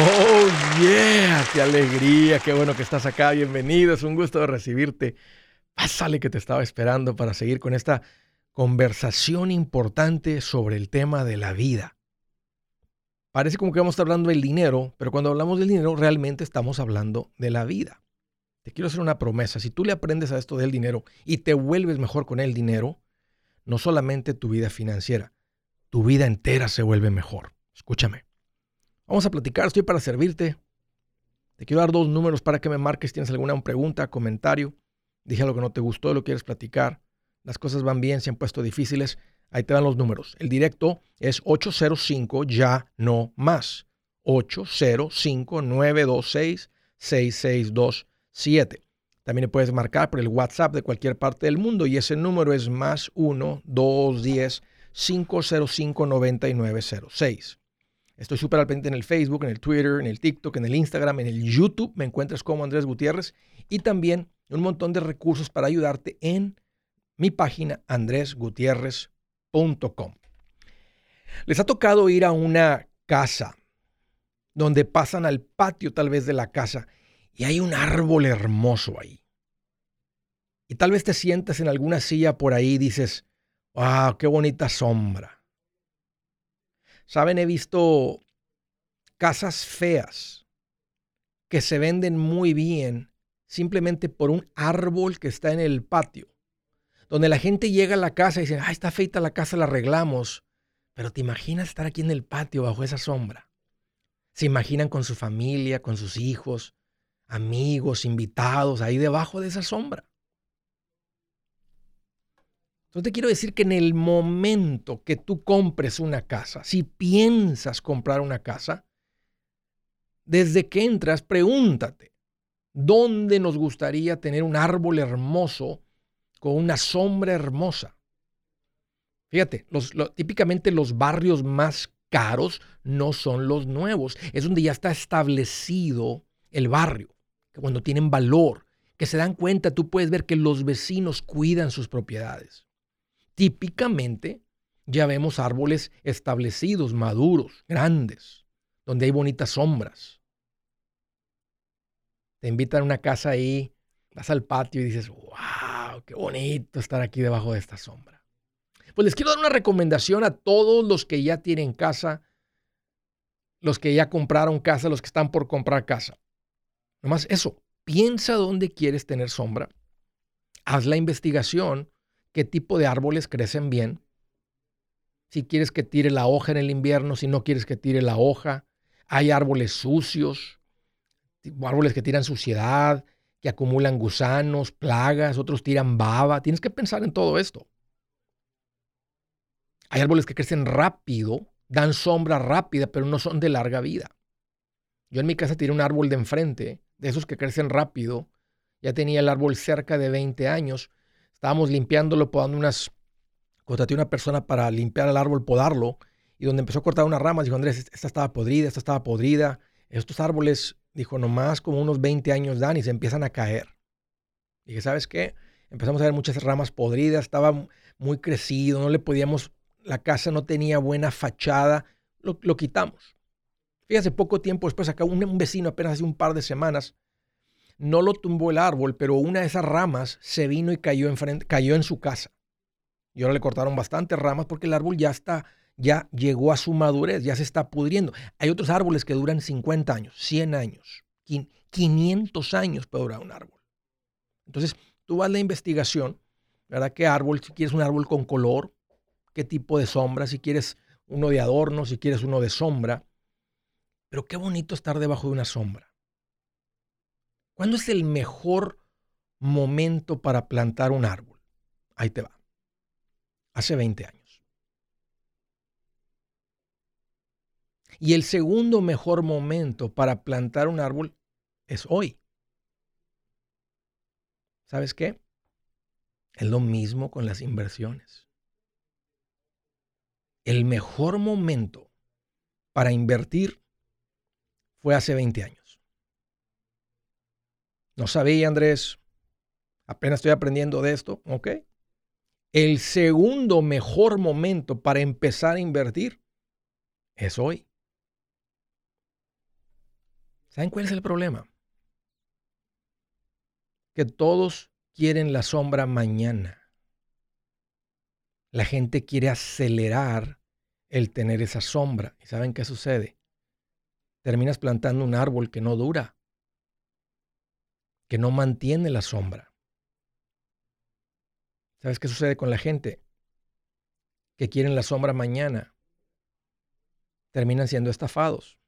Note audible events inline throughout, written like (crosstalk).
Oh, yeah, qué alegría, qué bueno que estás acá, bienvenido, es un gusto recibirte. Pásale que te estaba esperando para seguir con esta conversación importante sobre el tema de la vida. Parece como que vamos a estar hablando del dinero, pero cuando hablamos del dinero realmente estamos hablando de la vida. Te quiero hacer una promesa, si tú le aprendes a esto del dinero y te vuelves mejor con el dinero, no solamente tu vida financiera, tu vida entera se vuelve mejor. Escúchame. Vamos a platicar, estoy para servirte. Te quiero dar dos números para que me marques. ¿Tienes alguna pregunta, comentario? Dije algo que no te gustó, lo quieres platicar. Las cosas van bien, se han puesto difíciles. Ahí te dan los números. El directo es 805 ya no más. 805-926-6627. También le puedes marcar por el WhatsApp de cualquier parte del mundo y ese número es más 1-210-505-9906. Estoy súper al pendiente en el Facebook, en el Twitter, en el TikTok, en el Instagram, en el YouTube. Me encuentras como Andrés Gutiérrez y también un montón de recursos para ayudarte en mi página andresgutierrez.com. Les ha tocado ir a una casa donde pasan al patio tal vez de la casa y hay un árbol hermoso ahí. Y tal vez te sientas en alguna silla por ahí y dices, wow, qué bonita sombra Saben, he visto casas feas que se venden muy bien simplemente por un árbol que está en el patio, donde la gente llega a la casa y dice, ah, está feita la casa, la arreglamos, pero te imaginas estar aquí en el patio bajo esa sombra. Se imaginan con su familia, con sus hijos, amigos, invitados, ahí debajo de esa sombra. Entonces te quiero decir que en el momento que tú compres una casa, si piensas comprar una casa, desde que entras, pregúntate, ¿dónde nos gustaría tener un árbol hermoso con una sombra hermosa? Fíjate, típicamente los barrios más caros no son los nuevos, es donde ya está establecido el barrio, cuando tienen valor, que se dan cuenta, tú puedes ver que los vecinos cuidan sus propiedades típicamente ya vemos árboles establecidos, maduros, grandes, donde hay bonitas sombras. Te invitan a una casa ahí, vas al patio y dices, wow, qué bonito estar aquí debajo de esta sombra. Pues les quiero dar una recomendación a todos los que ya tienen casa, los que ya compraron casa, los que están por comprar casa. Nomás eso, piensa dónde quieres tener sombra, haz la investigación qué tipo de árboles crecen bien. Si quieres que tire la hoja en el invierno, si no quieres que tire la hoja. Hay árboles sucios, árboles que tiran suciedad, que acumulan gusanos, plagas, otros tiran baba. Tienes que pensar en todo esto. Hay árboles que crecen rápido, dan sombra rápida, pero no son de larga vida. Yo en mi casa tiré un árbol de enfrente, de esos que crecen rápido. Ya tenía el árbol cerca de 20 años Estábamos limpiándolo, podando unas. Contraté una persona para limpiar el árbol, podarlo. Y donde empezó a cortar unas ramas, dijo Andrés, esta estaba podrida, esta estaba podrida. Estos árboles, dijo, nomás como unos 20 años dan y se empiezan a caer. Dije, ¿sabes qué? Empezamos a ver muchas ramas podridas, estaba muy crecido, no le podíamos, la casa no tenía buena fachada, lo, lo quitamos. Fíjate, poco tiempo después, acá un, un vecino, apenas hace un par de semanas, no lo tumbó el árbol, pero una de esas ramas se vino y cayó, en, cayó en su casa. Y ahora le cortaron bastantes ramas porque el árbol ya está, ya llegó a su madurez, ya se está pudriendo. Hay otros árboles que duran 50 años, 100 años, 500 años puede durar un árbol. Entonces, tú vas a la investigación, ¿verdad? ¿Qué árbol? Si quieres un árbol con color, qué tipo de sombra, si quieres uno de adorno, si quieres uno de sombra. Pero qué bonito estar debajo de una sombra. ¿Cuándo es el mejor momento para plantar un árbol? Ahí te va. Hace 20 años. Y el segundo mejor momento para plantar un árbol es hoy. ¿Sabes qué? Es lo mismo con las inversiones. El mejor momento para invertir fue hace 20 años. No sabía, Andrés. Apenas estoy aprendiendo de esto. Ok. El segundo mejor momento para empezar a invertir es hoy. ¿Saben cuál es el problema? Que todos quieren la sombra mañana. La gente quiere acelerar el tener esa sombra. ¿Y saben qué sucede? Terminas plantando un árbol que no dura, que no mantiene la sombra. ¿Sabes qué sucede con la gente? Que quieren la sombra mañana. Terminan siendo estafados.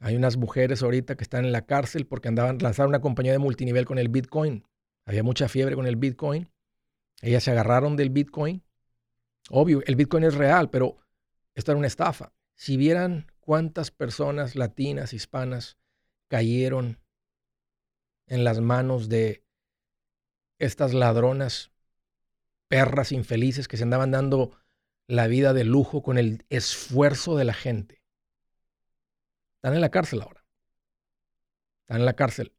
Hay unas mujeres ahorita que están en la cárcel porque andaban lanzaron una compañía de multinivel con el Bitcoin. Había mucha fiebre con el Bitcoin. Ellas se agarraron del Bitcoin. Obvio, el Bitcoin es real, pero esto era una estafa. Si vieran cuántas personas latinas, hispanas, cayeron en las manos de estas ladronas, perras infelices que se andaban dando la vida de lujo con el esfuerzo de la gente. Están en la cárcel ahora. Están en la cárcel.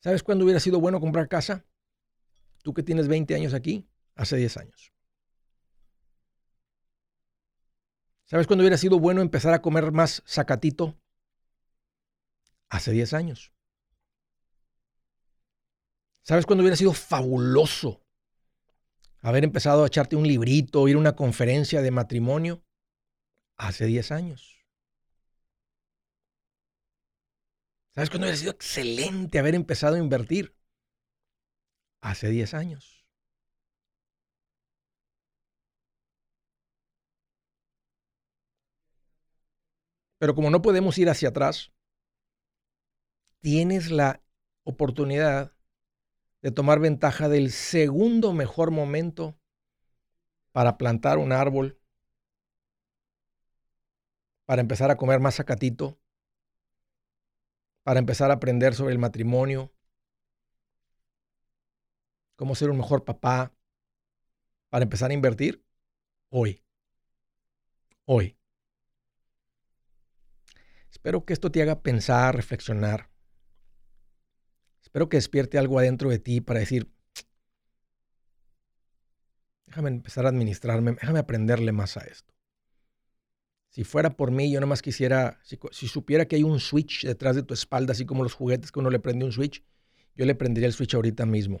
¿Sabes cuándo hubiera sido bueno comprar casa? Tú que tienes 20 años aquí, hace 10 años. ¿Sabes cuándo hubiera sido bueno empezar a comer más sacatito? Hace 10 años. ¿Sabes cuándo hubiera sido fabuloso haber empezado a echarte un librito, ir a una conferencia de matrimonio? Hace 10 años. ¿Sabes cuándo hubiera sido excelente haber empezado a invertir? Hace 10 años. Pero como no podemos ir hacia atrás, tienes la oportunidad de tomar ventaja del segundo mejor momento para plantar un árbol, para empezar a comer más sacatito, para empezar a aprender sobre el matrimonio, cómo ser un mejor papá, para empezar a invertir hoy. Hoy. Espero que esto te haga pensar, reflexionar. Espero que despierte algo adentro de ti para decir, déjame empezar a administrarme, déjame aprenderle más a esto. Si fuera por mí, yo nomás quisiera, si, supiera que hay un switch detrás de tu espalda, así como los juguetes que uno le prende un switch, yo le prendería el switch ahorita mismo.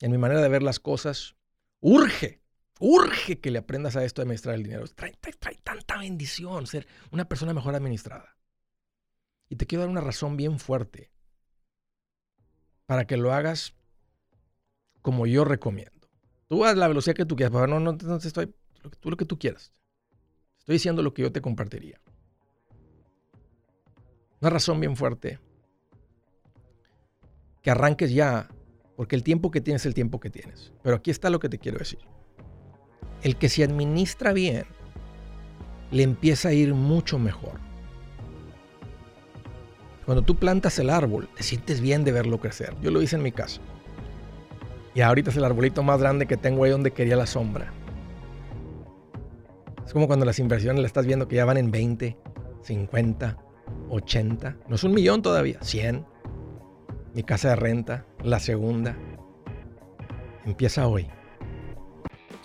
En mi manera de ver las cosas, urge, urge que le aprendas a esto de administrar el dinero. Trae, trae tanta bendición ser una persona mejor administrada. Y te quiero dar una razón bien fuerte para que lo hagas como yo recomiendo. Tú haz la velocidad que tú quieras, pero no, no, no estoy, tú lo que tú quieras. Estoy diciendo lo que yo te compartiría. Una razón bien fuerte. Que arranques ya, porque el tiempo que tienes es el tiempo que tienes. Pero aquí está lo que te quiero decir. El que se administra bien, le empieza a ir mucho mejor. Cuando tú plantas el árbol, te sientes bien de verlo crecer. Yo lo hice en mi casa. Y ahorita es el arbolito más grande que tengo ahí donde quería la sombra. Es como cuando las inversiones las estás viendo que ya van en 20, 50, 80. No es un millón todavía, 100. Mi casa de renta, la segunda. Empieza hoy.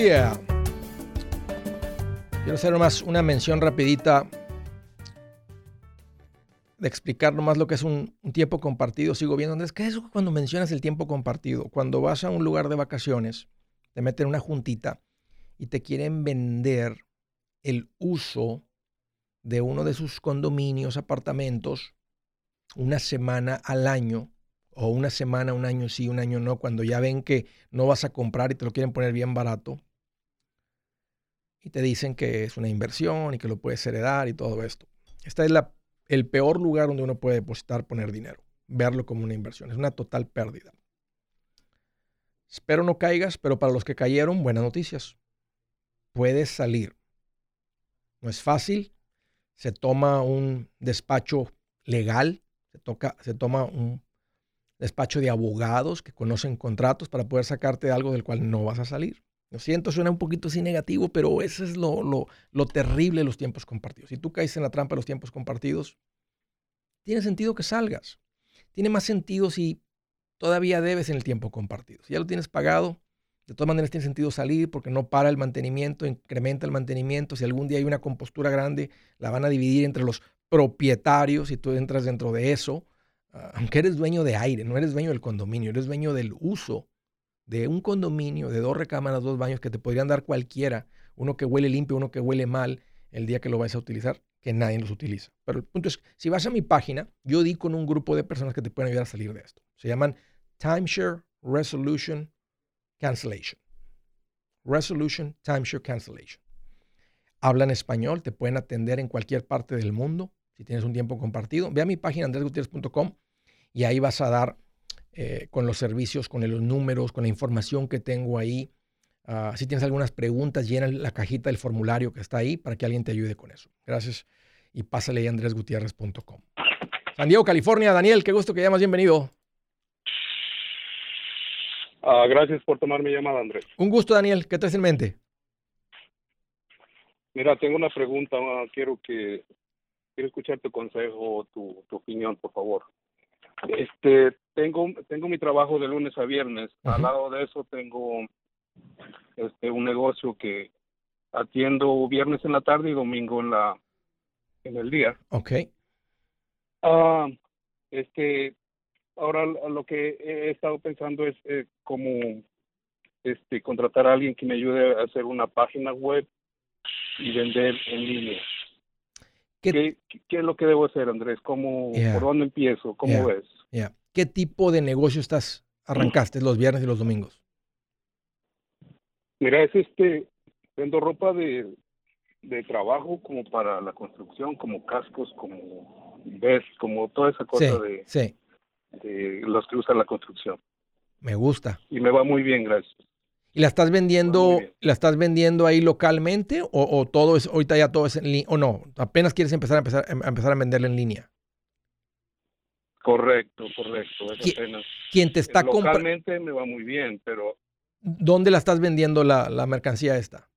Quiero hacer más una mención rapidita de explicar nomás lo que es un, tiempo compartido. Sigo viendo, ¿qué es eso cuando mencionas el tiempo compartido? Cuando vas a un lugar de vacaciones, te meten una juntita y te quieren vender el uso de uno de sus condominios, apartamentos, una semana al año, o una semana, un año sí, un año no, cuando ya ven que no vas a comprar y te lo quieren poner bien barato. Y te dicen que es una inversión y que lo puedes heredar y todo esto. Esta es la, el peor lugar donde uno puede depositar, poner dinero. Verlo como una inversión. Es una total pérdida. Espero no caigas, pero para los que cayeron, buenas noticias. Puedes salir. No es fácil. Se toma un despacho legal. Se, toca, se toma un despacho de abogados que conocen contratos para poder sacarte de algo del cual no vas a salir. Lo siento, suena un poquito así negativo, pero eso es lo, lo, lo terrible de los tiempos compartidos. Si tú caes en la trampa de los tiempos compartidos, tiene sentido que salgas. Tiene más sentido si todavía debes en el tiempo compartido. Si ya lo tienes pagado, de todas maneras tiene sentido salir porque no para el mantenimiento, incrementa el mantenimiento. Si algún día hay una compostura grande, la van a dividir entre los propietarios y tú entras dentro de eso. Uh, aunque eres dueño de aire, no eres dueño del condominio, eres dueño del uso de un condominio de dos recámaras, dos baños que te podrían dar cualquiera, uno que huele limpio, uno que huele mal, el día que lo vayas a utilizar, que nadie los utiliza. Pero el punto es, si vas a mi página, yo di con un grupo de personas que te pueden ayudar a salir de esto. Se llaman Timeshare Resolution Cancellation. Resolution Timeshare Cancellation. Hablan español, te pueden atender en cualquier parte del mundo si tienes un tiempo compartido. Ve a mi página andresgutierrez.com y ahí vas a dar eh, con los servicios, con los números, con la información que tengo ahí. Uh, si tienes algunas preguntas, llena la cajita del formulario que está ahí para que alguien te ayude con eso. Gracias y pásale a andresgutierrez.com. San Diego, California. Daniel, qué gusto que llamas. Bienvenido. Uh, gracias por tomar mi llamada, Andrés. Un gusto, Daniel. ¿Qué traes en mente? Mira, tengo una pregunta. Quiero que quiero escuchar tu consejo, tu, tu opinión, por favor. Este, tengo tengo mi trabajo de lunes a viernes. Ajá. Al lado de eso tengo este un negocio que atiendo viernes en la tarde y domingo en la en el día. Ok. Ah, este, ahora lo que he estado pensando es eh, cómo este contratar a alguien que me ayude a hacer una página web y vender en línea. ¿Qué, ¿Qué, es lo que debo hacer, Andrés? ¿Cómo, Yeah. ¿Por dónde empiezo? ¿Cómo Yeah. ves? ¿Qué tipo de negocio estás arrancaste los viernes y los domingos? Mira, es este, vendo ropa de, de trabajo como para la construcción, como cascos, como ves, como toda esa Sí, cosa de, sí. de los que usan la construcción. Me gusta. Y me va muy bien, gracias. ¿Y la estás vendiendo, la estás vendiendo ahí localmente o, o todo es, ahorita ya todo es en línea, o no? Apenas quieres empezar a empezar, a empezar a venderla en línea. Correcto, correcto, es ¿Qui- apenas. ¿Quién te está comprando? Localmente me va muy bien, pero ¿Dónde la estás vendiendo la, la mercancía esta?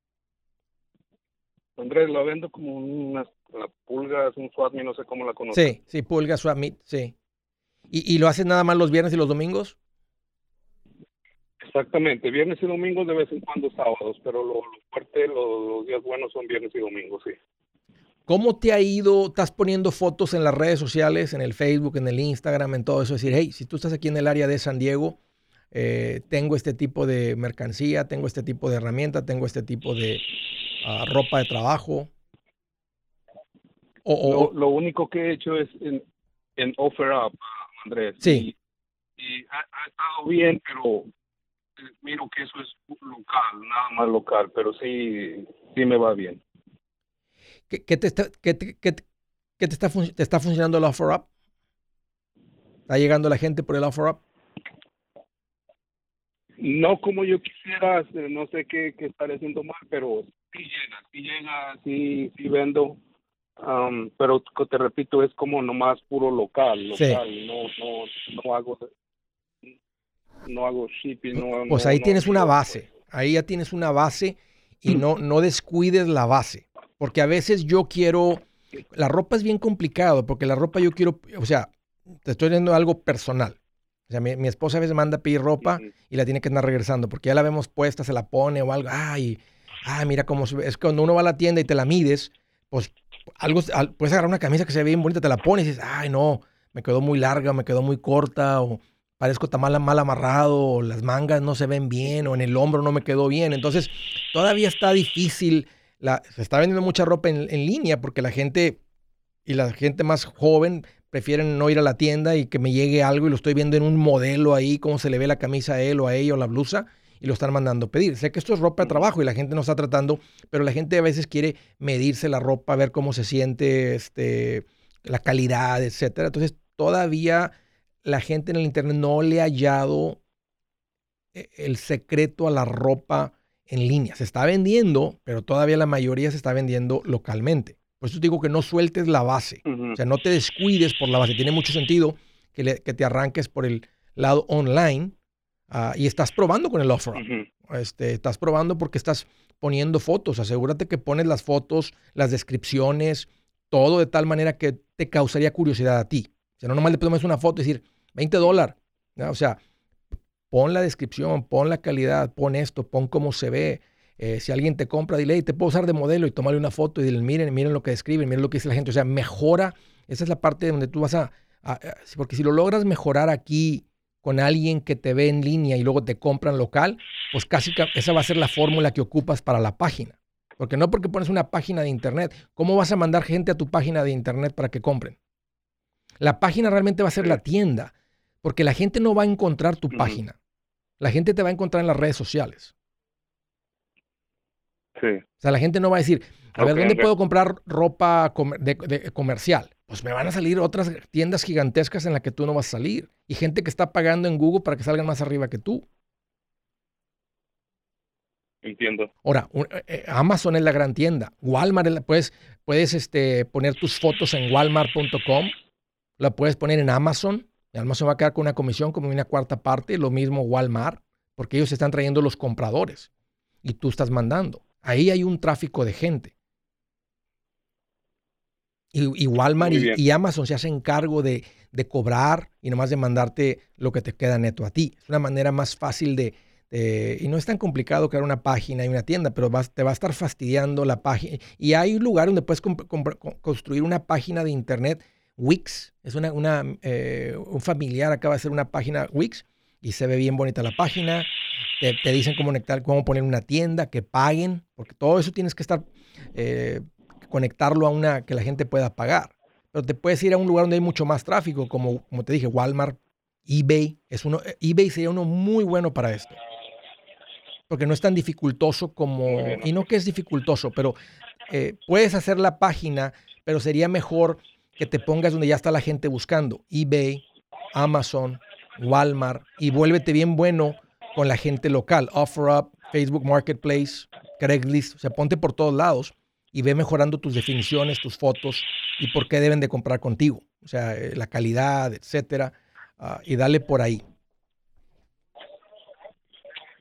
Andrés, la vendo como unas la pulgas, un swatmi, no sé cómo la conoces. Sí, sí, Pulga, Swap Meet, sí. ¿Y, ¿Y lo haces nada más los viernes y los domingos? Exactamente, viernes y domingos de vez en cuando sábados, pero lo, fuerte, los días buenos son viernes y domingos, sí. ¿Cómo te ha ido? ¿Estás poniendo fotos en las redes sociales, en el Facebook, en el Instagram, en todo eso? Decir, hey, si tú estás aquí en el área de San Diego, eh, tengo este tipo de mercancía, tengo este tipo de herramienta, tengo este tipo de ah, ropa de trabajo. O, lo, único que he hecho es en, en OfferUp, Andrés. Sí. Y, ha, estado bien, pero eh, miro que eso es local, nada más local, pero sí, sí me va bien. ¿Qué, te, está, qué, te, qué, te, está, te está funcionando el OfferUp? ¿Está llegando la gente por el OfferUp? No como yo quisiera, este, no sé qué, qué estaré haciendo mal, pero sí llega, sí llega, sí, sí vendo. Um, pero te repito, es como nomás puro local, local, no, no, no hago no hago shipping. No, pues ahí tienes una base, ahí ya tienes una base y no, no descuides la base, porque a veces yo quiero, la ropa es bien complicado, porque la ropa yo quiero, o sea, te estoy diciendo algo personal. O sea, mi, esposa a veces manda a pedir ropa y la tiene que andar regresando porque ya la vemos puesta, se la pone o algo. Ay, ay, mira cómo se ve. Es cuando uno va a la tienda y te la mides, pues algo, puedes agarrar una camisa que se ve bien bonita, te la pones y dices, ay, no, me quedó muy larga, me quedó muy corta, o parezco tan mal, mal amarrado, o las mangas no se ven bien, o en el hombro no me quedó bien. Entonces, todavía está difícil. La, se está vendiendo mucha ropa en, en línea porque la gente y la gente más joven prefieren no ir a la tienda y que me llegue algo y lo estoy viendo en un modelo ahí, cómo se le ve la camisa a él o a ella o la blusa y lo están mandando a pedir. Sé que esto es ropa de trabajo y la gente no está tratando, pero la gente a veces quiere medirse la ropa, ver cómo se siente, este, la calidad, etcétera. Entonces, todavía la gente en el internet no le ha hallado eh, el secreto a la ropa en línea. Se está vendiendo, pero todavía la mayoría se está vendiendo localmente. Por eso te digo que no sueltes la base. O sea, no te descuides por la base. Tiene mucho sentido que, te arranques por el lado online ah, y estás probando con el offer. este, estás probando porque estás poniendo fotos. Asegúrate que pones las fotos, las descripciones, todo de tal manera que te causaría curiosidad a ti. O sea, no nomás le pones una foto y decir 20 dólares. O sea, pon la descripción, pon la calidad, pon esto, pon cómo se ve. Eh, si alguien te compra, dile, te puedo usar de modelo y tomarle una foto y dile, miren, miren lo que describen, miren lo que dice la gente. O sea, mejora. Esa es la parte donde tú vas a, porque si lo logras mejorar aquí con alguien que te ve en línea y luego te compran local, pues casi esa va a ser la fórmula que ocupas para la página. Porque no porque pones una página de internet, ¿cómo vas a mandar gente a tu página de internet para que compren? La página realmente va a ser la tienda, porque la gente no va a encontrar tu página. La gente te va a encontrar en las redes sociales. O sea, la gente no va a decir, a ver, ¿dónde puedo comprar ropa comercial? Pues me van a salir otras tiendas gigantescas en las que tú no vas a salir. Y gente que está pagando en Google para que salgan más arriba que tú. Entiendo. Ahora, eh, eh, Amazon es la gran tienda. Walmart, puedes, puedes este, poner tus fotos en walmart.com. La puedes poner en Amazon. Y Amazon va a quedar con una comisión como una cuarta parte. Lo mismo Walmart, porque ellos están trayendo los compradores y tú estás mandando. Ahí hay un tráfico de gente. Y, Walmart y, Amazon se hacen cargo de, cobrar y nomás de mandarte lo que te queda neto a ti. Es una manera más fácil de, y no es tan complicado crear una página y una tienda, pero te va a estar fastidiando la página. Y hay un lugar donde puedes construir una página de internet. Wix, es una, una eh, un familiar acaba de hacer una página Wix y se ve bien bonita la página te, dicen cómo conectar, cómo poner una tienda, que paguen, porque todo eso tienes que estar, eh, conectarlo a una que la gente pueda pagar. Pero te puedes ir a un lugar donde hay mucho más tráfico, como, como te dije, Walmart, eBay. Es uno, eBay sería uno muy bueno para esto. Porque no es tan dificultoso como, y no que es dificultoso, pero eh, puedes hacer la página, pero sería mejor que te pongas donde ya está la gente buscando. eBay, Amazon, Walmart, y vuélvete bien bueno con la gente local. OfferUp, Facebook Marketplace, Craigslist. O sea, ponte por todos lados y ve mejorando tus definiciones, tus fotos y por qué deben de comprar contigo. O sea, eh, la calidad, etcétera. Ah, y dale por ahí.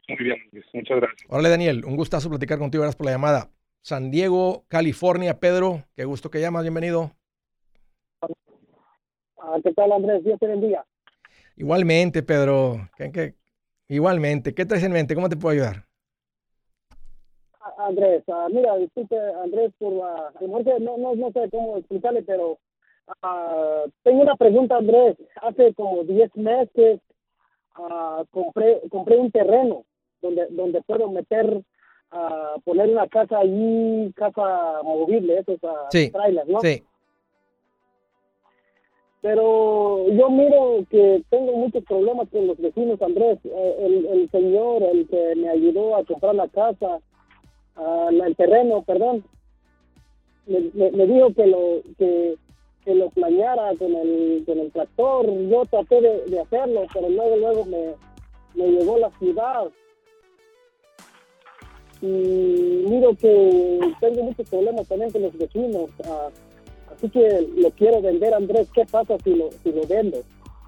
Muy bien, muchas gracias. Hola Daniel, un gustazo platicar contigo. Gracias por la llamada. San Diego, California, Pedro, qué gusto que llamas, bienvenido. Ah, ¿Qué tal, Andrés? Dios te bendiga. Igualmente, Pedro. ¿Qué, qué, Igualmente. ¿Qué traes en mente? ¿Cómo te puedo ayudar? Andrés, ah, mira, disculpe Andrés por la... No, no, no sé cómo explicarle, pero ah, tengo una pregunta Andrés. Hace como 10 meses ah, compré compré un terreno donde donde puedo meter poner una casa allí, casa movible, esos Sí, trailers, ¿no? Sí. Pero yo miro que tengo muchos problemas con los vecinos, Andrés. Eh, el, el señor, el que me ayudó a comprar la casa, el terreno, perdón, me, me- me dijo que lo que, que lo planeara con el, con el tractor. Yo traté de, de hacerlo, pero luego luego me, me llegó la ciudad. Y miro que tengo muchos problemas también con los vecinos. ah, así que lo quiero vender, Andrés. ¿Qué pasa si lo, si lo vendo?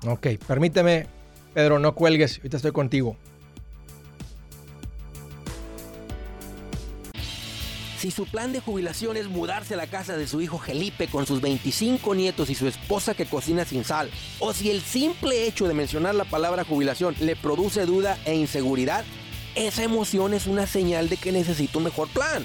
Ok, permíteme, Pedro, no cuelgues. Ahorita estoy contigo. Si su plan de jubilación es mudarse a la casa de su hijo Felipe con sus 25 nietos y su esposa que cocina sin sal, o si el simple hecho de mencionar la palabra jubilación le produce duda e inseguridad, esa emoción es una señal de que necesita un mejor plan.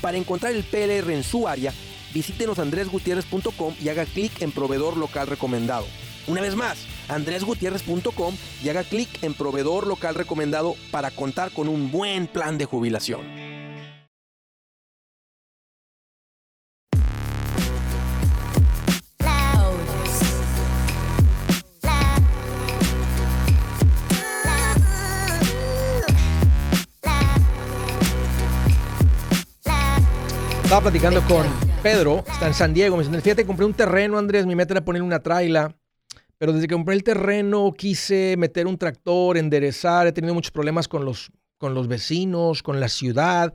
Para encontrar el PLR en su área, visítenos andresgutierrez.com y haga clic en proveedor local recomendado. Una vez más, andresgutierrez.com y haga clic en proveedor local recomendado para contar con un buen plan de jubilación. Estaba platicando con Pedro, está en San Diego. Me dice, fíjate, compré un terreno, Andrés, mi meta era poner una traila. Pero desde que compré el terreno quise meter un tractor, enderezar. He tenido muchos problemas con los, con los vecinos, con la ciudad.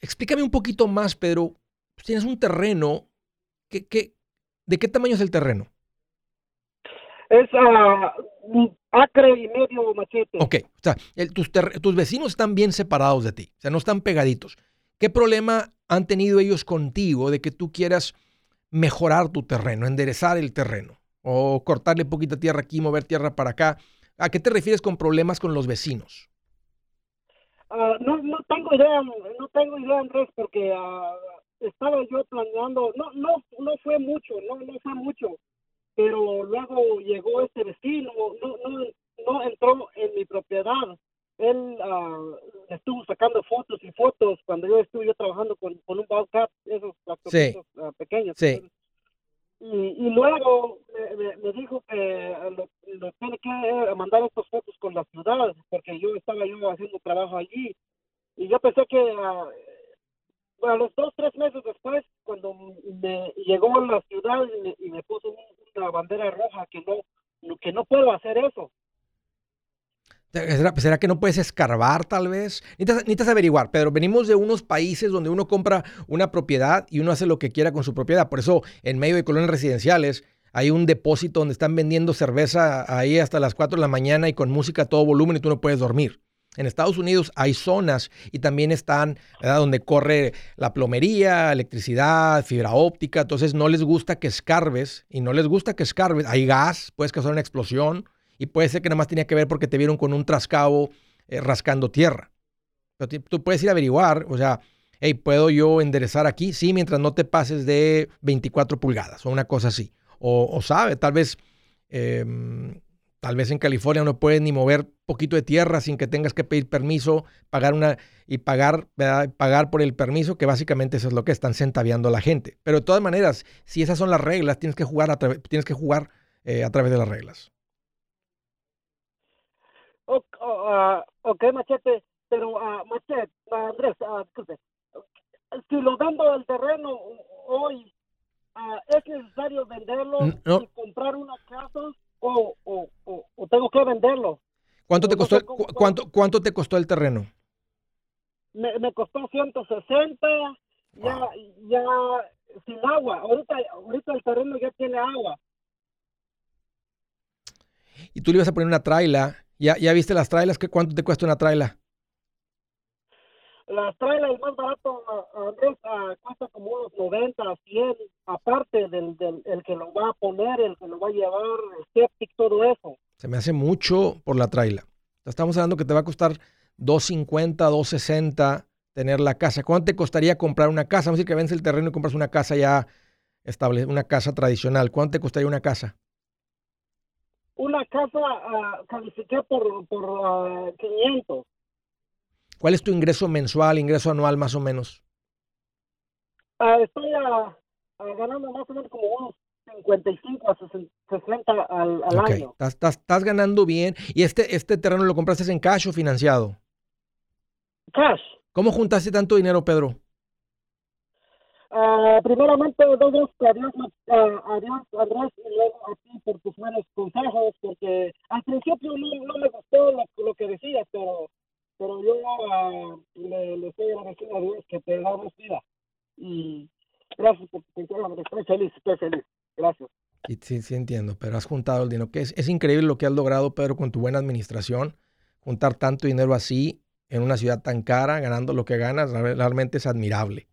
Explícame un poquito más, Pedro. Tienes un terreno. ¿qué, qué, de qué tamaño es el terreno? Es ah, acre y medio machete. Ok, o sea, el- tus, tus vecinos están bien separados de ti, o sea, no están pegaditos. ¿Qué problema han tenido ellos contigo de que tú quieras mejorar tu terreno, enderezar el terreno o cortarle poquita tierra aquí, mover tierra para acá? ¿A qué te refieres con problemas con los vecinos? Ah, no, no tengo idea, no tengo idea, Andrés, porque ah, estaba yo planeando, no, no, no fue mucho, no, no fue mucho, pero luego llegó este vecino, no, no, no entró en mi propiedad. Él ah, estuvo sacando fotos y fotos cuando yo estuve yo trabajando con, con un Bobcat, esos tractorcitos, ah, pequeños. Sí. Y, y luego me, me- me dijo que lo, lo tiene que eh, mandar estas fotos con la ciudad, porque yo estaba yo haciendo trabajo allí. Y yo pensé que ah, a los dos, tres meses después, cuando me llegó a la ciudad y me, y me puso un- una bandera roja que no, que no puedo hacer eso. ¿Será, que no puedes escarbar tal vez? Necesitas, necesitas averiguar, pero venimos de unos países donde uno compra una propiedad y uno hace lo que quiera con su propiedad. Por eso en medio de colonias residenciales hay un depósito donde están vendiendo cerveza ahí hasta las 4 de la mañana y con música a todo volumen y tú no puedes dormir. En Estados Unidos hay zonas y también están donde corre la plomería, electricidad, fibra óptica. Entonces no les gusta que escarbes y no les gusta que escarbes. Hay gas, puedes causar una explosión y puede ser que nada más tenía que ver porque te vieron con un trascabo eh, rascando tierra. Tú puedes ir a averiguar, o sea, hey, ¿puedo yo enderezar aquí? Sí, mientras no te pases de 24 pulgadas o una cosa así. O, o sabe, tal vez, em, tal vez en California no puedes ni mover poquito de tierra sin que tengas que pedir permiso, pagar una y pagar, pagar por el permiso, que básicamente eso es lo que están centaviando a la gente. Pero de todas maneras, si esas son las reglas, tienes que jugar a, tienes que jugar eh, a través de las reglas. O- o, ah, ok, Machete, pero ah, Machete, ah, Andrés, disculpe, si lo vendo el terreno hoy, ¿es necesario venderlo no. y comprar una casa o, o, o, o tengo que venderlo? ¿Cuánto te costó, cu- cuánto, cuánto te costó el terreno? me, me costó 160, ya, ya sin agua. Ahorita, ahorita el terreno ya tiene agua. Y tú le ibas a poner una traila. ¿Ya, ya viste las trailas? ¿Qué, ¿Cuánto te cuesta una traila? Las trailas, el más barato, Andrés, ah, cuesta como unos 90, 100, aparte del, del el que lo va a poner, el que lo va a llevar, el septic, todo eso. Se me hace mucho por la traila. Estamos hablando que te va a costar 250, 260 tener la casa. ¿Cuánto te costaría comprar una casa? Vamos a decir que vendes el terreno y compras una casa ya estable, una casa tradicional. ¿Cuánto te costaría una casa? Una casa uh, califiqué por, por 500. ¿Cuál es tu ingreso mensual, ingreso anual más o menos? Uh, estoy uh, ganando más o menos como unos 55 a 60 al, al Ok, año. Estás, estás- estás ganando bien. ¿Y este, este terreno lo compraste en cash o financiado? Cash. ¿Cómo juntaste tanto dinero, Pedro? Ah, primeramente, doy gracias a Dios, ah, a Dios, Andrés, y luego a ti por tus buenos consejos, porque al principio no, no me gustó lo, lo que decías, pero, pero yo ah, le, le estoy agradecido a Dios que te da más vida. Y gracias por tu consejo, Andrés. Estoy feliz, estoy feliz. Gracias. Sí, sí, entiendo, pero has juntado el dinero. Que es, es increíble lo que has logrado, Pedro, con tu buena administración. Juntar tanto dinero así en una ciudad tan cara, ganando lo que ganas, real- realmente es admirable.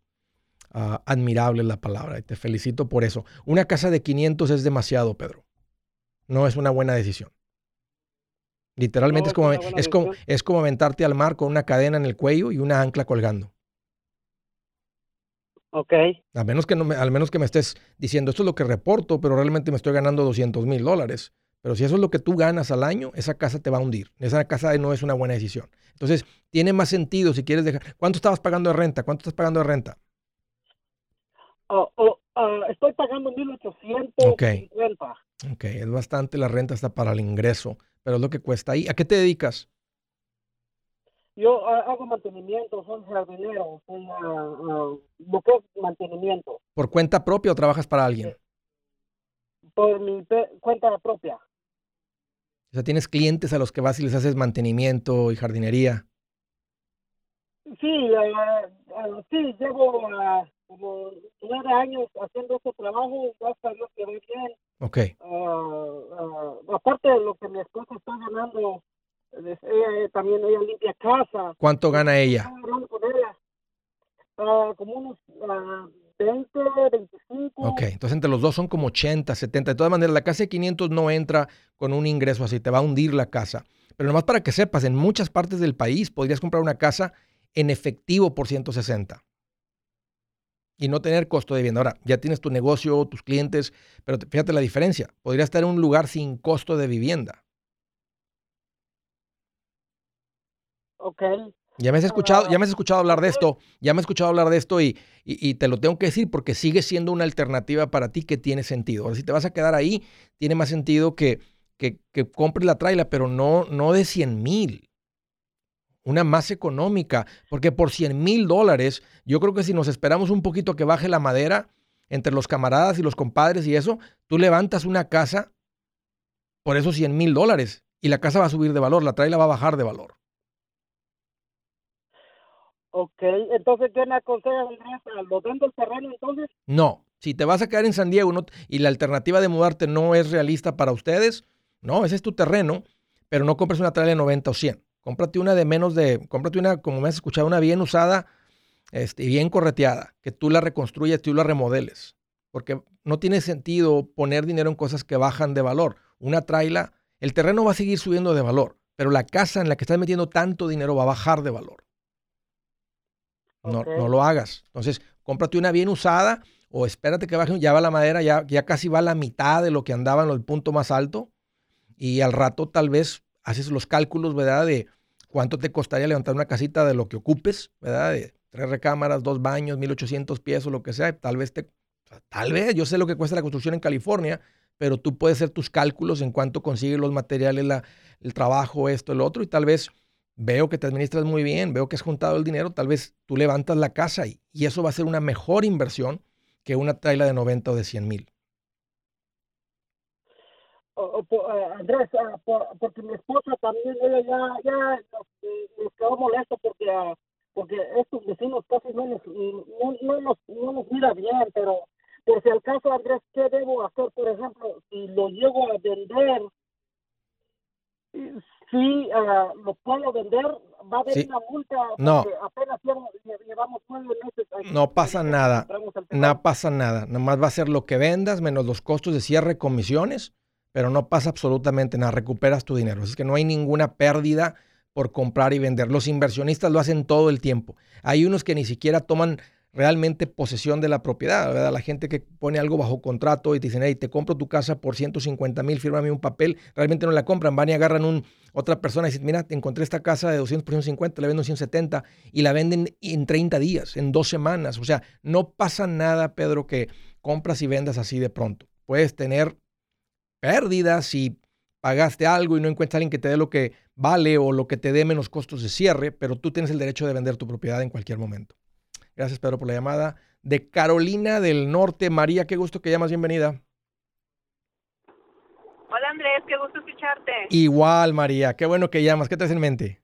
Ah, admirable es la palabra y te felicito por eso. Una casa de 500 es demasiado, Pedro. No es una buena decisión. Literalmente No, es, como, es como, es como aventarte al mar con una cadena en el cuello y una ancla colgando. Ok. A menos que no me, al menos que me estés diciendo, esto es lo que reporto, pero realmente me estoy ganando 200 mil dólares. Pero si eso es lo que tú ganas al año, esa casa te va a hundir. Esa casa no es una buena decisión. Entonces, tiene más sentido si quieres dejar. ¿Cuánto estabas pagando de renta? ¿Cuánto estás pagando de renta? Oh, oh, ah, estoy pagando 1850. Ok, es bastante la renta hasta para el ingreso, pero es lo que cuesta ahí. ¿A qué te dedicas? Yo hago mantenimiento, soy jardinero, soy ah, ah, lo que es mantenimiento. ¿Por cuenta propia o trabajas para alguien? por mi cuenta propia. O sea, tienes clientes a los que vas y les haces mantenimiento y jardinería. Sí, eh, sí, llevo como nueve años haciendo este trabajo, gracias a Dios que voy bien. Ok, aparte de lo que mi esposa está ganando, ella, eh, también ella limpia casa. ¿cuánto gana ella? Ah, como unos ah, 20, 25. Ok, entonces entre los dos son como 80, 70. De todas maneras, la casa de 500 no entra con un ingreso así, te va a hundir la casa. Pero nomás para que sepas, en muchas partes del país podrías comprar una casa en efectivo por 160 y no tener costo de vivienda. Ahora, ya tienes tu negocio, tus clientes, pero te- fíjate la diferencia. Podría estar en un lugar sin costo de vivienda. Ok. Ya me has escuchado, ya me has escuchado hablar de esto, ya me has escuchado hablar de esto y, y- y te lo tengo que decir porque sigue siendo una alternativa para ti que tiene sentido. Ahora, si te vas a quedar ahí, tiene más sentido que, que, que compres la traila, pero no, no de 100 mil. Una más económica, porque por 100 mil dólares, yo creo que si nos esperamos un poquito que baje la madera entre los camaradas y los compadres y eso, tú levantas una casa por esos 100 mil dólares y la casa va a subir de valor, la traila va a bajar de valor. Ok, entonces, ¿qué me aconsejas, vendo el terreno entonces? No, si te vas a quedar en San Diego y la alternativa de mudarte no es realista para ustedes, no, ese es tu terreno, pero no compres una trailer de 90 o 100. Cómprate una de menos de, cómprate una, como me has escuchado, una bien usada este, bien correteada, que tú la reconstruyas, tú la remodeles. Porque no tiene sentido poner dinero en cosas que bajan de valor. Una traila, el terreno va a seguir subiendo de valor, pero la casa en la que estás metiendo tanto dinero va a bajar de valor. No, no lo hagas. Entonces, cómprate una bien usada o espérate que baje, ya va la madera, ya, ya casi va a la mitad de lo que andaba en el punto más alto. Y al rato tal vez haces los cálculos, ¿verdad? De cuánto te costaría levantar una casita de lo que ocupes, ¿verdad? De tres recámaras, dos baños, 1800 pies o lo que sea. y Tal vez te, tal vez, yo sé lo que cuesta la construcción en California, pero tú puedes hacer tus cálculos en cuánto consigues los materiales, la- el trabajo, esto, el otro, y tal vez veo que te administras muy bien, veo que has juntado el dinero, tal vez tú levantas la casa y, eso va a ser una mejor inversión que una traila de 90 o de 100 mil. Ah, Andrés, por- porque mi esposa también, ella ya, ya nos, eh, nos quedó molesta porque ah, porque estos vecinos casi no nos, no, no nos, no nos mira bien, pero por si al caso, Andrés, ¿qué debo hacer? Por ejemplo, si lo llego a vender, si uh, lo puedo vender, va a haber Sí. una multa. No. Apenas llevamos, nueve meses. aquí. No pasa nada. No pasa nada. Nomás va a ser lo que vendas menos los costos de cierre, comisiones, pero no pasa absolutamente nada. Recuperas tu dinero. Es que no hay ninguna pérdida por comprar y vender. Los inversionistas lo hacen todo el tiempo. Hay unos que ni siquiera toman realmente posesión de la propiedad, ¿verdad? La gente que pone algo bajo contrato y te dicen, hey, te compro tu casa por 150 mil, fírmame un papel, realmente no la compran, van y agarran un, otra persona y dicen, mira, te encontré esta casa de 200 por 150, la vendo en 170 y la venden en 30 días, en dos semanas. O sea, no pasa nada, Pedro, que compras y vendas así de pronto. Puedes tener pérdidas si pagaste algo y no encuentras a alguien que te dé lo que vale o lo que te dé menos costos de cierre, pero tú tienes el derecho de vender tu propiedad en cualquier momento. Gracias, Pedro, por la llamada. De Carolina del Norte, María, qué gusto que llamas, bienvenida. Hola Andrés, qué gusto escucharte. Igual, María, qué bueno que llamas. ¿Qué traes en mente?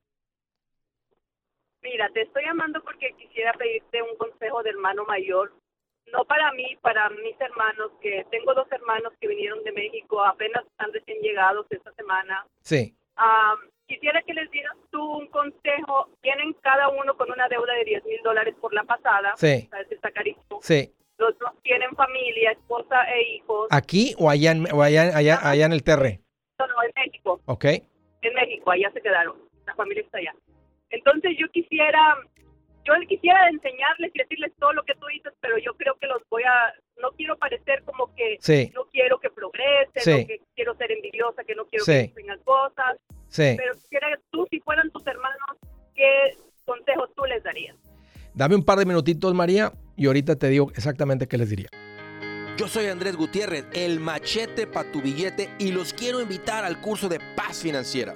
Mira, te estoy llamando porque quisiera pedirte un consejo de hermano mayor. No para mí, para mis hermanos, que tengo dos hermanos que vinieron de México, apenas están recién llegados esta semana. Sí, quisiera que les dieras tú un consejo. Tienen cada uno con una deuda de 10 mil dólares por la pasada. sí, Sabes está carísimo. sí. Los dos tienen familia, esposa e hijos. ¿Aquí o allá en, o allá, allá, allá en el Terre? No, no, en México. ¿Ok? en México, allá se quedaron, la familia está allá. Entonces yo quisiera, yo quisiera enseñarles y decirles todo lo que tú dices, pero yo creo que los voy a, no quiero parecer como que Sí, no quiero que progresen, Sí. no que quiero ser envidiosa, que no quiero Sí. que tengan cosas, sí. pero quisiera que tú, si fueran tus hermanos, ¿qué consejos tú les darías? Dame un par de minutitos, María, y ahorita te digo exactamente qué les diría. Yo soy Andrés Gutiérrez, el machete para tu billete y los quiero invitar al curso de paz financiera.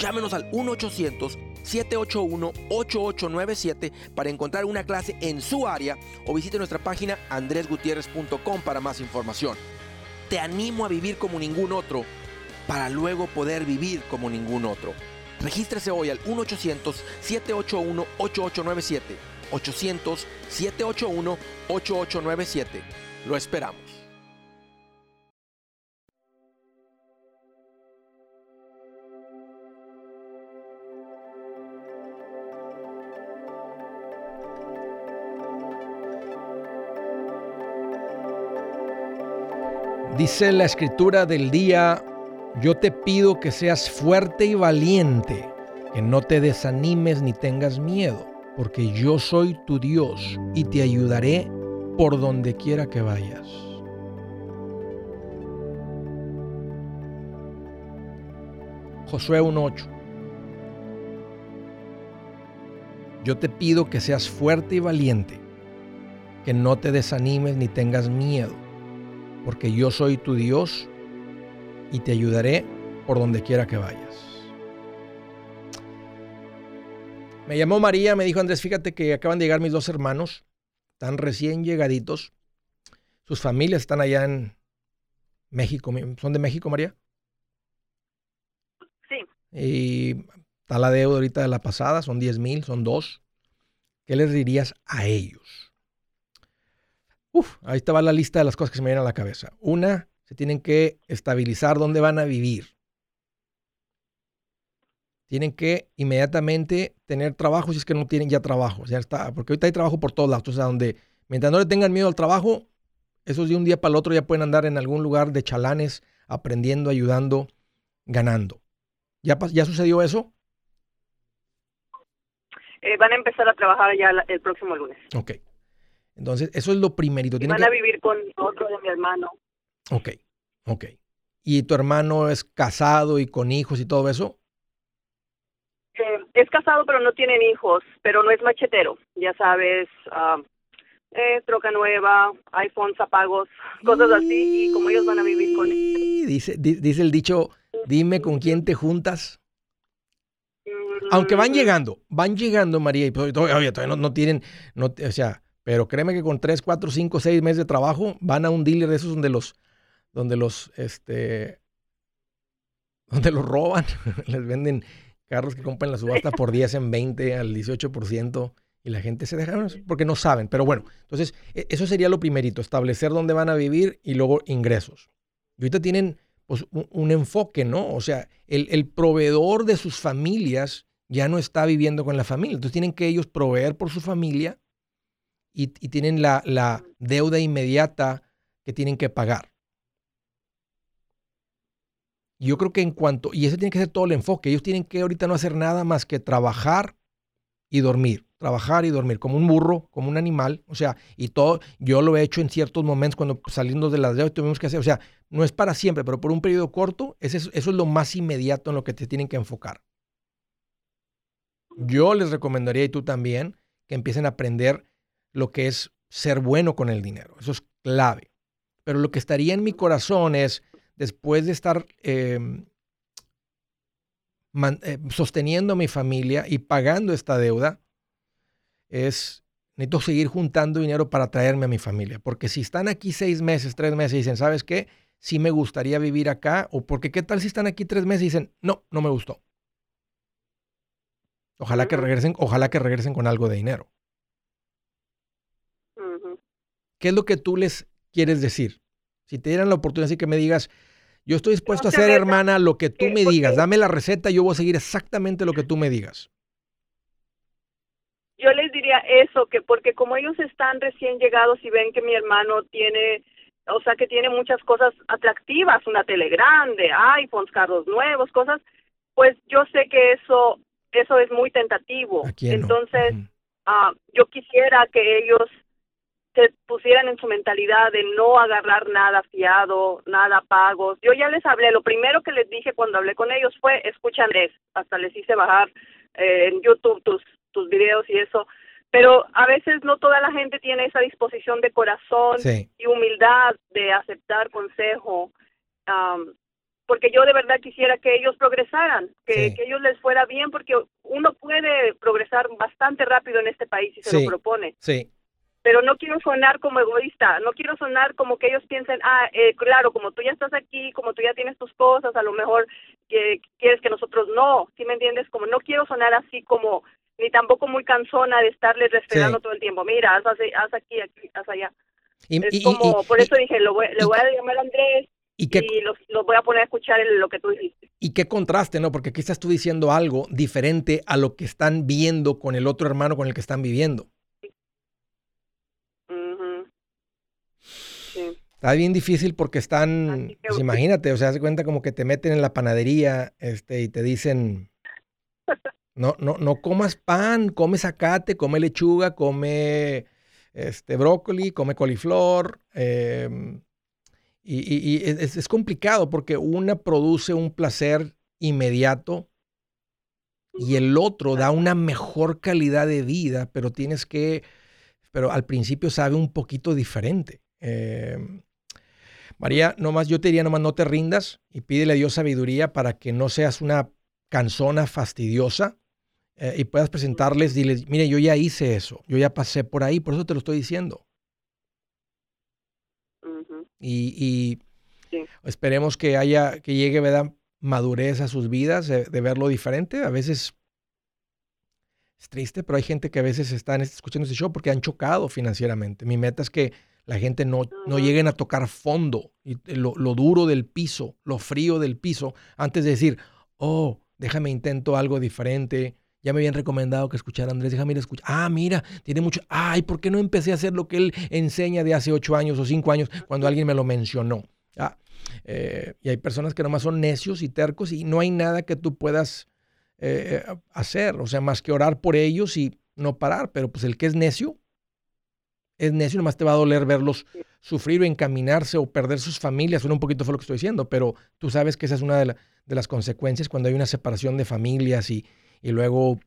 Llámenos al 1-800-781-8897 para encontrar una clase en su área o visite nuestra página andresgutierrez.com para más información. Te animo a vivir como ningún otro para luego poder vivir como ningún otro. Regístrese hoy al 1-800-781-8897. 800-781-8897. Lo esperamos. Dice la escritura del día, yo te pido que seas fuerte y valiente, que no te desanimes ni tengas miedo, porque yo soy tu Dios y te ayudaré por donde quiera que vayas. Josué 1.8 Yo te pido que seas fuerte y valiente, que no te desanimes ni tengas miedo porque yo soy tu Dios y te ayudaré por donde quiera que vayas. Me llamó María, me dijo Andrés, fíjate que acaban de llegar mis dos hermanos, están recién llegaditos, sus familias están allá en México, ¿son de México, María? Sí, Y está la deuda ahorita de la pasada, son 10 mil, son dos. ¿Qué les dirías a ellos? Uf, ahí estaba la lista de las cosas que se me vienen a la cabeza. Una, se tienen que estabilizar dónde van a vivir. Tienen que inmediatamente tener trabajo si es que no tienen ya trabajo. Ya está, porque ahorita hay trabajo por todos lados. O sea, donde mientras no le tengan miedo al trabajo, esos de un día para el otro ya pueden andar en algún lugar de chalanes, aprendiendo, ayudando, ganando. ¿Ya, ya sucedió eso? eh, van a empezar a trabajar ya el próximo lunes. Ok. Entonces, eso es lo primerito. Y van que- a vivir con otro de mi hermano. Ok, ok. ¿Y tu hermano es casado y con hijos y todo eso? Eh, es casado pero no tienen hijos, pero no es machetero, ya sabes, eh, troca nueva, iPhones apagos, (laughs) cosas así, y como ellos van a vivir con Y Dice, di- dice el dicho, dime con quién te juntas. Aunque van Mm, llegando, van llegando, María, y todavía, todavía no, no tienen, no, o sea, pero créeme que con 3, 4, 5, 6 meses de trabajo van a un dealer de esos donde los, donde los, este, donde los roban, (laughs) les venden carros que compran en la subasta por (laughs) 10 en 20 al 18% y la gente se deja porque no saben. Pero bueno, entonces e- eso sería lo primerito, establecer dónde van a vivir y luego ingresos. Y ahorita tienen pues, un, un enfoque, ¿no? O sea, el, el proveedor de sus familias ya no está viviendo con la familia. Entonces tienen que ellos proveer por su familia y, tienen la, la deuda inmediata que tienen que pagar. Yo creo que en cuanto, y ese tiene que ser todo el enfoque, ellos tienen que ahorita no hacer nada más que trabajar y dormir, trabajar y dormir, como un burro, como un animal, o sea, y todo, yo lo he hecho en ciertos momentos cuando saliendo de las deudas tuvimos que hacer, o sea, no es para siempre, pero por un periodo corto, ese es- eso es lo más inmediato en lo que te tienen que enfocar. Yo les recomendaría, y tú también, que empiecen a aprender lo que es ser bueno con el dinero. Eso es clave. Pero lo que estaría en mi corazón es, después de estar eh, man- eh, sosteniendo a mi familia y pagando esta deuda, es, necesito seguir juntando dinero para traerme a mi familia. Porque si están aquí seis meses, tres meses y dicen, ¿sabes qué? Sí me gustaría vivir acá. O porque qué tal si están aquí tres meses y dicen, no, no me gustó. Ojalá que regresen, ojalá que regresen con algo de dinero. ¿Qué es lo que tú les quieres decir? Si te dieran la oportunidad así que me digas, yo estoy dispuesto a hacer, hermana, lo que tú eh, me digas, dame la receta, yo voy a seguir exactamente lo que tú me digas. yo les diría eso, que porque como ellos están recién llegados y ven que mi hermano tiene, o sea, que tiene muchas cosas atractivas, una tele grande, iPhones, carros nuevos, cosas, pues yo sé que eso eso es muy tentativo. Entonces, ah, yo quisiera que ellos se pusieran en su mentalidad de no agarrar nada fiado, nada pagos. Yo ya les hablé, lo primero que les dije cuando hablé con ellos fue, escucha Andrés, hasta les hice bajar eh, en YouTube tus, tus videos y eso, pero a veces no toda la gente tiene esa disposición de corazón Sí, y humildad de aceptar consejo, am, porque yo de verdad quisiera que ellos progresaran, que, Sí. que ellos les fuera bien, porque uno puede progresar bastante rápido en este país si se lo propone. Sí, pero no quiero sonar como egoísta, no quiero sonar como que ellos piensen, ah, eh, claro, como tú ya estás aquí, como tú ya tienes tus cosas, a lo mejor que quieres que nosotros no, ¿sí me entiendes? Como no quiero sonar así como, ni tampoco muy cansona de estarles refregando Sí. todo el tiempo, mira, haz, así, haz aquí, aquí, haz allá. Y, Es y- como, y- por eso dije, lo voy, le voy a llamar a Andrés y qué, y los, los voy a poner a escuchar lo que tú dijiste. y qué contraste, ¿no? Porque aquí estás tú diciendo algo diferente a lo que están viendo con el otro hermano con el que están viviendo. Ujú. Sí. Está bien difícil porque están, que- pues imagínate, o sea, se cuenta como que te meten en la panadería este, y te dicen, no, no, no comas pan, come zacate, come lechuga, come este, brócoli, come coliflor. em, y y- y es, es complicado porque una produce un placer inmediato y el otro da una mejor calidad de vida, pero tienes que, pero al principio sabe un poquito diferente. Em, María, nomás yo te diría, nomás no te rindas y pídele a Dios sabiduría para que no seas una cansona fastidiosa eh, y puedas presentarles, diles, mire, yo ya hice eso, yo ya pasé por ahí, por eso te lo estoy diciendo. Y, y Sí. esperemos que haya, que llegue, ¿verdad? Madurez a sus vidas, de, de verlo diferente. A veces es triste, pero hay gente que a veces están escuchando este show porque han chocado financieramente. Mi meta es que la gente no, no lleguen a tocar fondo, y lo, lo duro del piso, lo frío del piso, antes de decir, oh, déjame intento algo diferente. Ya me habían recomendado que escuchara a Andrés, déjame ir a escuchar. Ah, mira, tiene mucho. Ay, ¿por qué no empecé a hacer lo que él enseña de hace ocho años o cinco años cuando alguien me lo mencionó? Ah, eh, y hay personas que nomás son necios y tercos y no hay nada que tú puedas eh, hacer, o sea, más que orar por ellos y no parar. Pero pues el que es necio, es necio, nomás te va a doler verlos sufrir o encaminarse o perder sus familias. Suena un poquito fue lo que estoy diciendo, pero tú sabes que esa es una de, la- de las consecuencias cuando hay una separación de familias y, y luego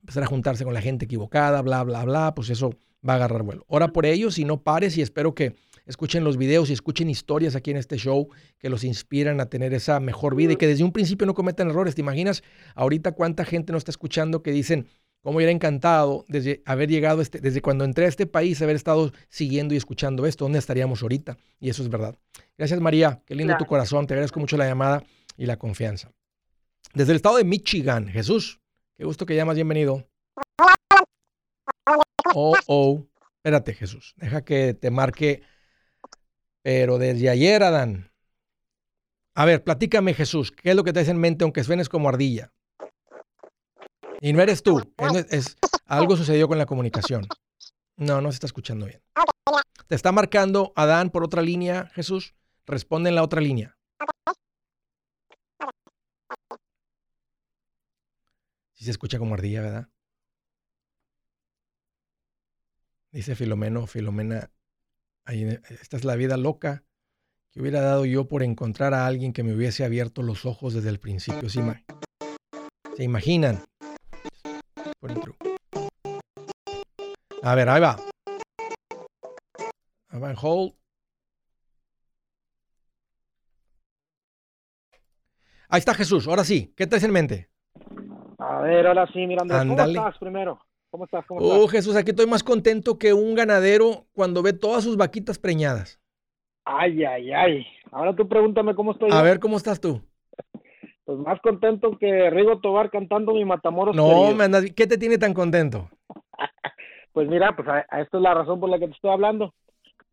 empezar a juntarse con la gente equivocada, bla, bla, bla, pues eso va a agarrar vuelo. Ora por ellos y no pares y espero que escuchen los videos y escuchen historias aquí en este show que los inspiran a tener esa mejor vida y que desde un principio no cometan errores. ¿Te imaginas ahorita cuánta gente nos está escuchando que dicen, cómo hubiera encantado desde haber llegado, este, desde cuando entré a este país, haber estado siguiendo y escuchando esto, ¿dónde estaríamos ahorita? Y eso es verdad. Gracias María, qué lindo tu corazón, te agradezco mucho la llamada y la confianza. Desde el estado de Michigan, Jesús, qué gusto que llamas, bienvenido. Oh, oh. Espérate, Jesús. Deja que te marque. Pero desde ayer, Adán. A ver, platícame, Jesús. ¿Qué es lo que te hace en mente, aunque suenes como ardilla? Y no eres tú. (laughs) Es, algo sucedió con la comunicación. No, no se está escuchando bien. Te está marcando Adán por otra línea, Jesús. Responde en la otra línea. Sí se escucha como ardilla, ¿verdad? Dice Filomeno, Filomena, esta es la vida loca que hubiera dado yo por encontrar a alguien que me hubiese abierto los ojos desde el principio. ¿Se, ¿Se imaginan? A ver, ahí va. Ahí va en hold. Ahí está Jesús, ahora sí. ¿Qué traes en mente? A ver, ahora sí, Miranda. ¿Cómo estás primero? ¿Cómo estás? ¿Cómo oh, Jesús, aquí estoy más contento que un ganadero cuando ve todas sus vaquitas preñadas. Ay, ay, ay. Ahora tú pregúntame cómo estoy. A ver, ¿cómo estás tú? Pues más contento que Rigo Tobar cantando mi Matamoros. No, me andas... ¿qué te tiene tan contento? (laughs) pues mira, pues a, esta es la razón por la que te estoy hablando.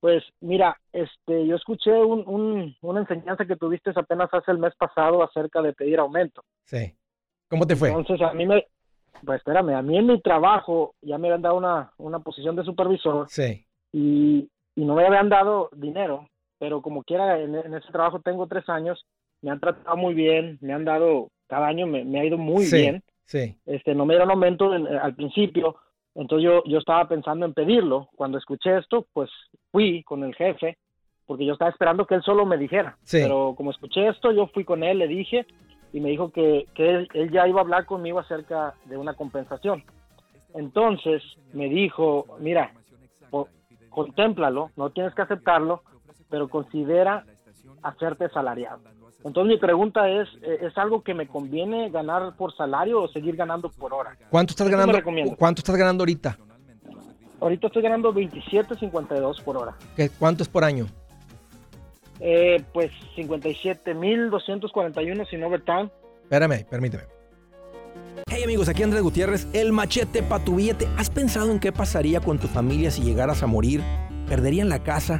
Pues mira, este, yo escuché un, un, una enseñanza que tuviste apenas hace el mes pasado acerca de pedir aumento. Sí. ¿Cómo te fue? Entonces a mí me, pues espérame, a mí en mi trabajo ya me habían dado una, una posición de supervisor. Sí. Y, y no me habían dado dinero, pero como quiera, en, ese trabajo tengo tres años, me han tratado muy bien, me han dado, cada año me, ha ido muy bien. Sí. Este, no me dieron aumento al principio, entonces yo, yo estaba pensando en pedirlo. Cuando escuché esto, pues fui con el jefe, porque yo estaba esperando que él solo me dijera. Sí. Pero como escuché esto, yo fui con él, le dije, y me dijo que, que él, ya iba a hablar conmigo acerca de una compensación. Entonces me dijo, mira, contémplalo, no tienes que aceptarlo, pero considera hacerte salariado. Entonces mi pregunta es, eh, ¿es algo que me conviene ganar por salario o seguir ganando por hora? ¿Cuánto estás ganando? ¿Cuánto estás ganando ahorita? Ahorita estoy ganando 27.52 por hora. ¿Qué, ¿Cuánto es por año? Eh, pues 57.241 sin overtime. Espérame, permíteme. Hey amigos, aquí Andrés Gutiérrez, el machete para tu billete. ¿Has pensado en qué pasaría con tu familia si llegaras a morir? ¿Perderían la casa?